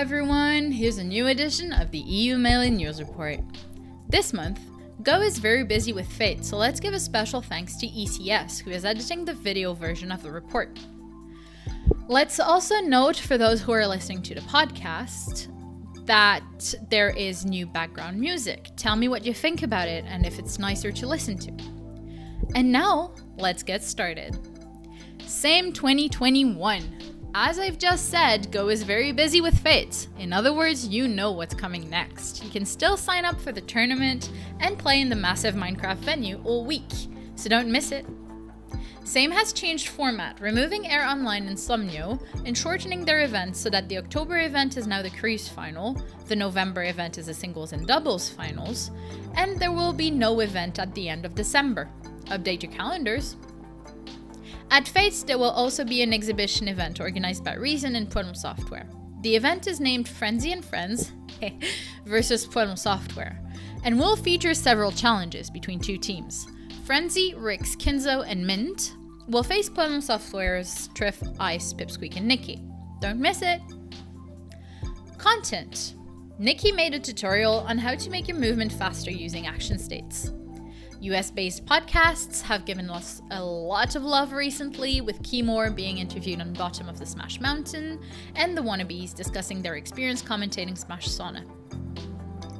Everyone! Here's a new edition of the EU Melee News Report. This month, Go is very busy with Fate, so let's give a special thanks to ECS, who is editing the video version of the report. Let's also note for those who are listening to the podcast that there is new background music. Tell me what you think about it and if it's nicer to listen to. And now, let's get started. Same 2021. As I've just said, Go is very busy with fates. In other words, you know what's coming next. You can still sign up for the tournament and play in the massive Minecraft venue all week, so don't miss it. Same has changed format, removing Air Online and Somnio and shortening their events so that the October event is now the Cruise Final, the November event is the Singles and Doubles Finals, and there will be no event at the end of December. Update your calendars. At Fates, there will also be an exhibition event organized by Reason and Puelm Software. The event is named Frenzy and Friends versus Puelm Software and will feature several challenges between two teams. Frenzy, Rix, Kinzo, and Mint will face Puelm Software's Trif, Ice, Pipsqueak, and Nikki. Don't miss it! Content Nikki made a tutorial on how to make your movement faster using action states. US based podcasts have given us a lot of love recently, with Keymore being interviewed on Bottom of the Smash Mountain and the Wannabes discussing their experience commentating Smash Sauna.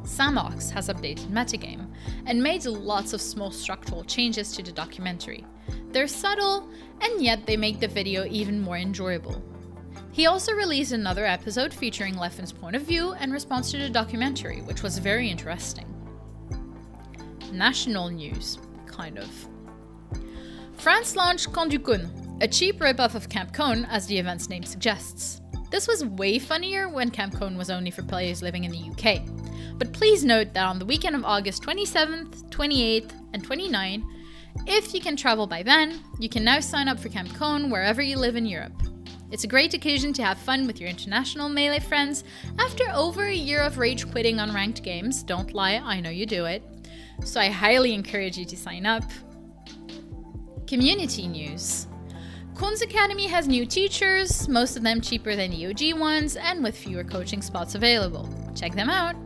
Samox has updated metagame and made lots of small structural changes to the documentary. They're subtle, and yet they make the video even more enjoyable. He also released another episode featuring Leffen's point of view and response to the documentary, which was very interesting national news, kind of. France launched Kun, a cheap ripoff of Camp Con, as the event's name suggests. This was way funnier when Camp Con was only for players living in the UK. But please note that on the weekend of August 27th, 28th, and 29th, if you can travel by then, you can now sign up for Camp Con wherever you live in Europe. It's a great occasion to have fun with your international Melee friends after over a year of rage quitting on ranked games. Don't lie, I know you do it so I highly encourage you to sign up. Community news. Kunz Academy has new teachers, most of them cheaper than the OG ones and with fewer coaching spots available. Check them out.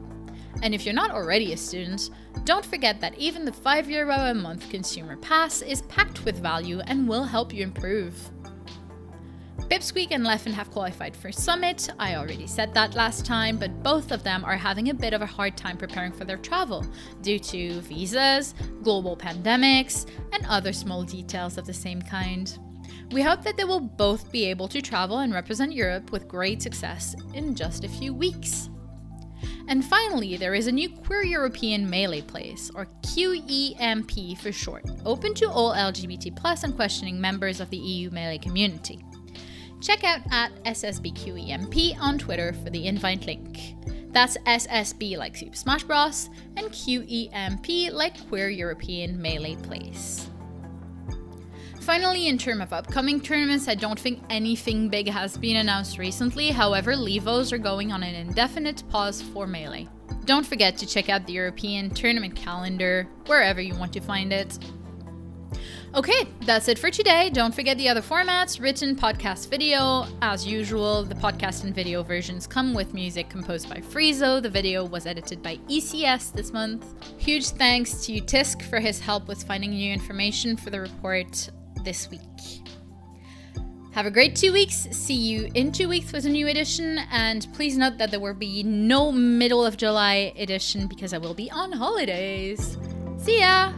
And if you're not already a student, don't forget that even the 5 euro a month consumer pass is packed with value and will help you improve. Pipsqueak and Leffen have qualified for Summit. I already said that last time, but both of them are having a bit of a hard time preparing for their travel due to visas, global pandemics, and other small details of the same kind. We hope that they will both be able to travel and represent Europe with great success in just a few weeks. And finally, there is a new Queer European Melee Place, or QEMP for short, open to all LGBT plus and questioning members of the EU Melee community. Check out at SSBQEMP on Twitter for the invite link. That's SSB like Super Smash Bros. and QEMP like Queer European Melee Place. Finally, in terms of upcoming tournaments, I don't think anything big has been announced recently, however, Levos are going on an indefinite pause for Melee. Don't forget to check out the European tournament calendar wherever you want to find it. Okay, that's it for today. Don't forget the other formats written, podcast, video. As usual, the podcast and video versions come with music composed by Friezo. The video was edited by ECS this month. Huge thanks to Tisk for his help with finding new information for the report this week. Have a great two weeks. See you in two weeks with a new edition. And please note that there will be no middle of July edition because I will be on holidays. See ya!